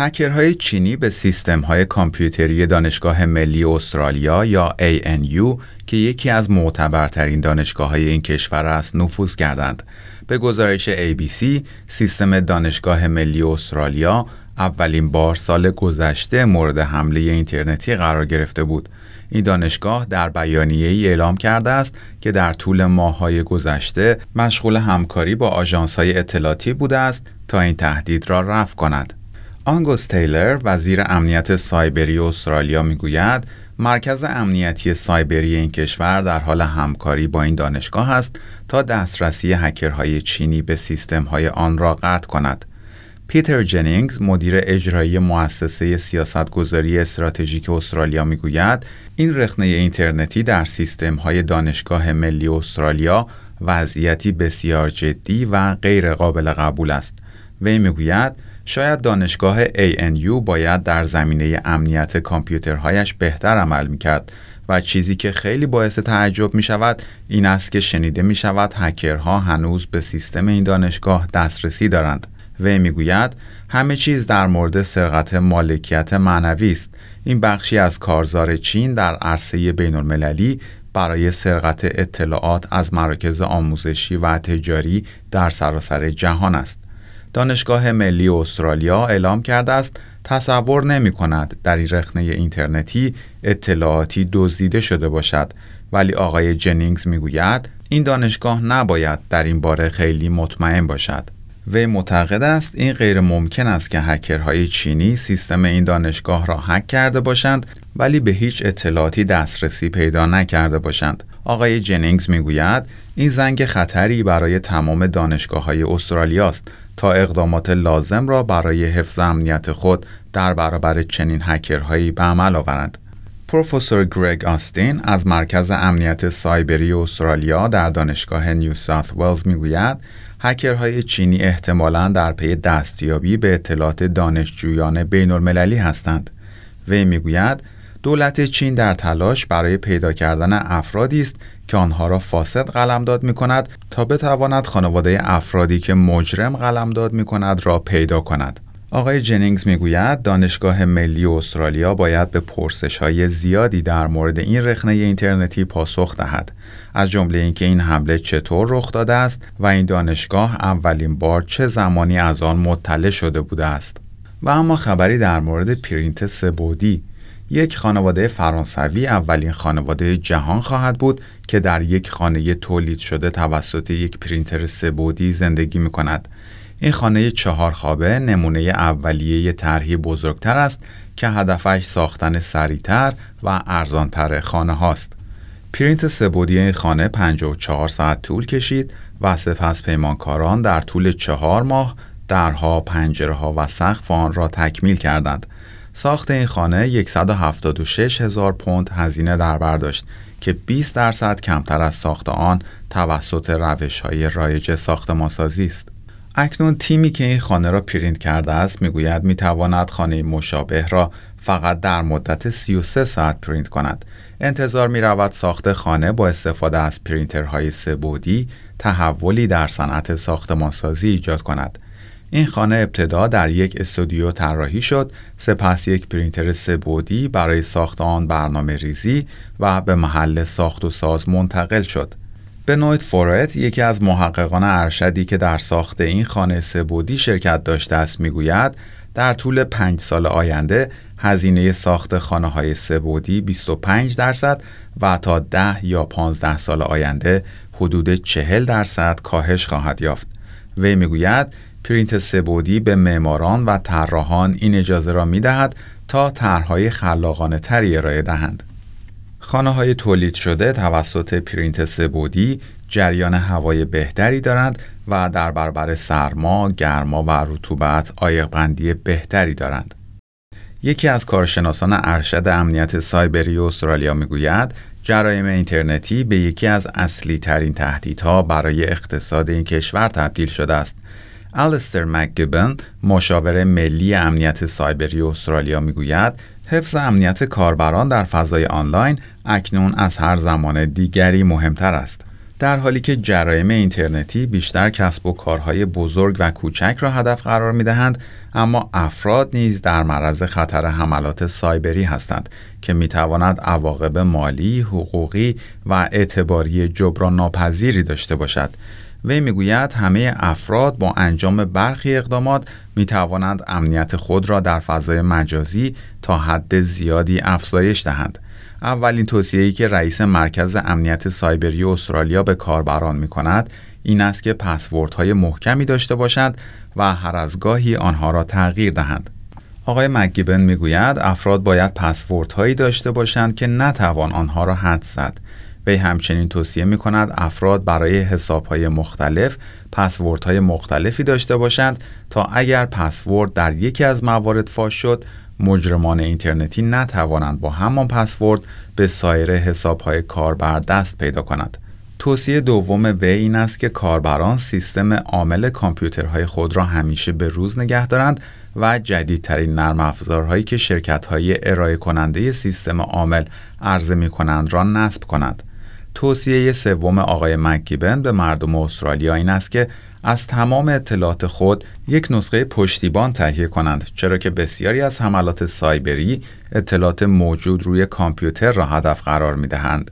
هکرهای چینی به سیستم های کامپیوتری دانشگاه ملی استرالیا یا ANU که یکی از معتبرترین دانشگاه های این کشور است نفوذ کردند. به گزارش ABC، سیستم دانشگاه ملی استرالیا اولین بار سال گذشته مورد حمله اینترنتی قرار گرفته بود. این دانشگاه در بیانیه ای اعلام کرده است که در طول ماههای گذشته مشغول همکاری با آژانس های اطلاعاتی بوده است تا این تهدید را رفع کند. آنگوس تیلر وزیر امنیت سایبری استرالیا می‌گوید مرکز امنیتی سایبری این کشور در حال همکاری با این دانشگاه است تا دسترسی هکرهای چینی به سیستمهای آن را قطع کند. پیتر جنینگز مدیر اجرایی مؤسسه سیاستگذاری استراتژیک استرالیا می‌گوید این رخنه اینترنتی در سیستمهای دانشگاه ملی استرالیا وضعیتی بسیار جدی و غیر قابل قبول است. وی می‌گوید شاید دانشگاه ANU باید در زمینه امنیت کامپیوترهایش بهتر عمل می کرد و چیزی که خیلی باعث تعجب می شود این است که شنیده می شود هکرها هنوز به سیستم این دانشگاه دسترسی دارند. وی می‌گوید همه چیز در مورد سرقت مالکیت معنوی است. این بخشی از کارزار چین در عرصه بین المللی برای سرقت اطلاعات از مراکز آموزشی و تجاری در سراسر جهان است. دانشگاه ملی استرالیا اعلام کرده است تصور نمی کند در این رخنه اینترنتی اطلاعاتی دزدیده شده باشد. ولی آقای جنینگز می‌گوید این دانشگاه نباید در این باره خیلی مطمئن باشد. وی معتقد است این غیر ممکن است که هکرهای چینی سیستم این دانشگاه را هک کرده باشند ولی به هیچ اطلاعاتی دسترسی پیدا نکرده باشند. آقای جنینگز می‌گوید این زنگ خطری برای تمام دانشگاه های استرالیا است. تا اقدامات لازم را برای حفظ امنیت خود در برابر چنین هکرهایی به عمل آورند. پروفسور گرگ آستین از مرکز امنیت سایبری استرالیا در دانشگاه نیو ساوت ولز می‌گوید هکرهای چینی احتمالاً در پی دستیابی به اطلاعات دانشجویان بین المللی هستند. وی می‌گوید دولت چین در تلاش برای پیدا کردن افرادی است که آنها را فاسد قلمداد می کند تا بتواند خانواده افرادی که مجرم قلمداد می کند را پیدا کند. آقای جنینگز می‌گوید دانشگاه ملی استرالیا باید به پرسش های زیادی در مورد این رخنه اینترنتی پاسخ دهد از جمله اینکه این حمله چطور رخ داده است و این دانشگاه اولین بار چه زمانی از آن مطلع شده بوده است و اما خبری در مورد پرینت سبودی یک خانواده فرانسوی اولین خانواده جهان خواهد بود که در یک خانه تولید شده توسط یک پرینتر سبودی زندگی می کند. این خانه چهار خوابه نمونه اولیه طرحی بزرگتر است که هدفش ساختن سریعتر و ارزانتر خانه هاست. پرینت سه‌بعدی این خانه 54 ساعت طول کشید و سپس پیمانکاران در طول چهار ماه درها، پنجره ها و سقف آن را تکمیل کردند. ساخت این خانه 176 هزار پوند هزینه در برداشت که 20 درصد کمتر از ساخت آن توسط روش های رایج ساختمانسازی است. اکنون تیمی که این خانه را پرینت کرده است می‌گوید می‌تواند خانه مشابه را فقط در مدت 33 ساعت پرینت کند. انتظار می رود ساخت خانه با استفاده از پرینترهای سه‌بعدی تحولی در صنعت ساختمانسازی ایجاد کند. این خانه ابتدا در یک استودیو طراحی شد سپس یک پرینتر سه‌بعدی برای ساخت آن برنامه ریزی و به محل ساخت و ساز منتقل شد Benoit Furet یکی از محققان ارشدی که در ساخت این خانه سه‌بعدی شرکت داشته است می‌گوید در طول پنج سال آینده هزینه ساخت خانه های سه‌بعدی 25 درصد و تا 10 یا 15 سال آینده حدود 40 درصد کاهش خواهد یافت. وی می‌گوید پرینت سه‌بعدی به معماران و طراحان این اجازه را می دهد تا طرحهای خلاقانه تری ارائه دهند. خانه های تولید شده توسط پرینت سه‌بعدی جریان هوای بهتری دارند و در برابر سرما، گرما و رطوبت بندی بهتری دارند. یکی از کارشناسان ارشد امنیت سایبری استرالیا می‌گوید جرایم اینترنتی به یکی از اصلی ترین تهدیدها برای اقتصاد این کشور تبدیل شده است. الستر مکگبن مشاور ملی امنیت سایبری استرالیا می‌گوید حفظ امنیت کاربران در فضای آنلاین اکنون از هر زمان دیگری مهمتر است. در حالی که جرایم اینترنتی بیشتر کسب و کارهای بزرگ و کوچک را هدف قرار می دهند اما افراد نیز در معرض خطر حملات سایبری هستند که می تواند عواقب مالی، حقوقی و اعتباری جبران ناپذیری داشته باشد وی می‌گوید همه افراد با انجام برخی اقدامات می توانند امنیت خود را در فضای مجازی تا حد زیادی افزایش دهند اولین توصیه‌ای که رئیس مرکز امنیت سایبری استرالیا به کاربران می کند این است که پسوردهای محکمی داشته باشند و هر از گاهی آنها را تغییر دهند. آقای مگیبن می‌گوید افراد باید پسوردهایی داشته باشند که نتوان آنها را حد زد. وی همچنین توصیه می کند افراد برای حسابهای مختلف پسوردهای مختلفی داشته باشند تا اگر پسورد در یکی از موارد فاش شد مجرمان اینترنتی نتوانند با همان پسورد به سایر حسابهای کاربر دست پیدا کنند. توصیه دوم وی این است که کاربران سیستم عامل کامپیوترهای خود را همیشه به روز نگه دارند و جدیدترین نرم افزارهایی که شرکت‌های ارائه کننده سیستم عامل عرضه می کنند را نصب کنند. توصیه سوم آقای مکیبن به مردم استرالیا این است که از تمام اطلاعات خود یک نسخه پشتیبان تهیه کنند چرا که بسیاری از حملات سایبری اطلاعات موجود روی کامپیوتر را هدف قرار می دهند.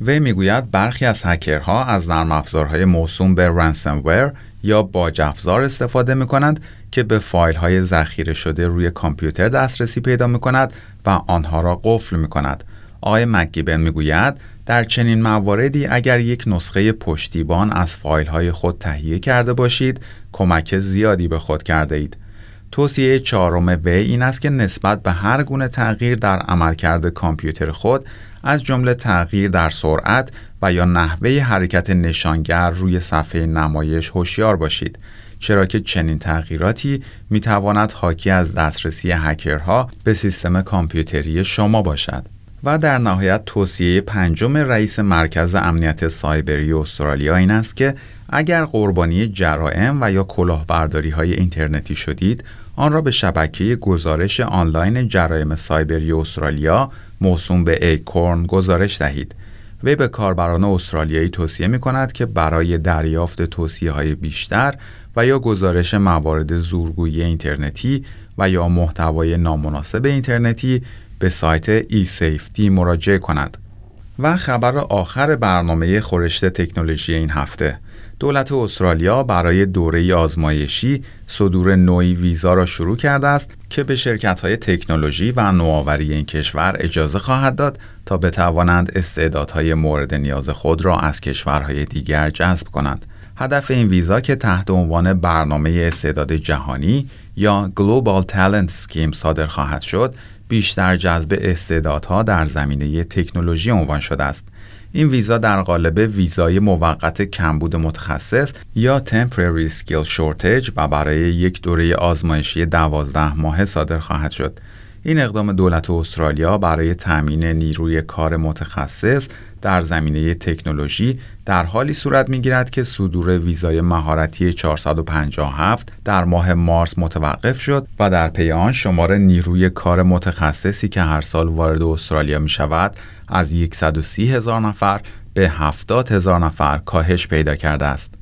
وی می‌گوید برخی از هکرها از نرم افزارهای موسوم به رنسمور یا باج افزار استفاده می کنند که به فایل های ذخیره شده روی کامپیوتر دسترسی پیدا می کند و آنها را قفل می کند. آقای مکگیبن می‌گوید در چنین مواردی اگر یک نسخه پشتیبان از فایل های خود تهیه کرده باشید کمک زیادی به خود کرده اید. توصیه چهارم وی این است که نسبت به هر گونه تغییر در عملکرد کامپیوتر خود از جمله تغییر در سرعت و یا نحوه حرکت نشانگر روی صفحه نمایش هوشیار باشید چرا که چنین تغییراتی می تواند حاکی از دسترسی هکرها به سیستم کامپیوتری شما باشد. و در نهایت توصیه پنجم رئیس مرکز امنیت سایبری استرالیا این است که اگر قربانی جرائم و یا کلاهبرداری های اینترنتی شدید آن را به شبکه گزارش آنلاین جرایم سایبری استرالیا موسوم به ACORN گزارش دهید. وی به کاربران استرالیایی توصیه می کند که برای دریافت توصیه های بیشتر و یا گزارش موارد زورگویی اینترنتی و یا محتوای نامناسب اینترنتی به سایت eSafety مراجعه کنند. و خبر آخر برنامه خورشت تکنولوژی این هفته دولت استرالیا برای دوره آزمایشی صدور نوعی ویزا را شروع کرده است که به شرکت های تکنولوژی و نوآوری این کشور اجازه خواهد داد تا بتوانند استعدادهای مورد نیاز خود را از کشورهای دیگر جذب کنند. هدف این ویزا که تحت عنوان برنامه استعداد جهانی یا Global Talent Scheme صادر خواهد شد بیشتر جذب استعدادها در زمینه تکنولوژی عنوان شده است. این ویزا در قالب ویزای موقت کمبود متخصص یا Temporary Skill Shortage و برای یک دوره آزمایشی دوازده ماه صادر خواهد شد. این اقدام دولت استرالیا برای تأمین نیروی کار متخصص در زمینه تکنولوژی در حالی صورت می‌گیرد که صدور ویزای مهارتی 457 در ماه مارس متوقف شد و در پی آن شمار نیروی کار متخصصی که هر سال وارد استرالیا می شود از 130 هزار نفر به 70 هزار نفر کاهش پیدا کرده است.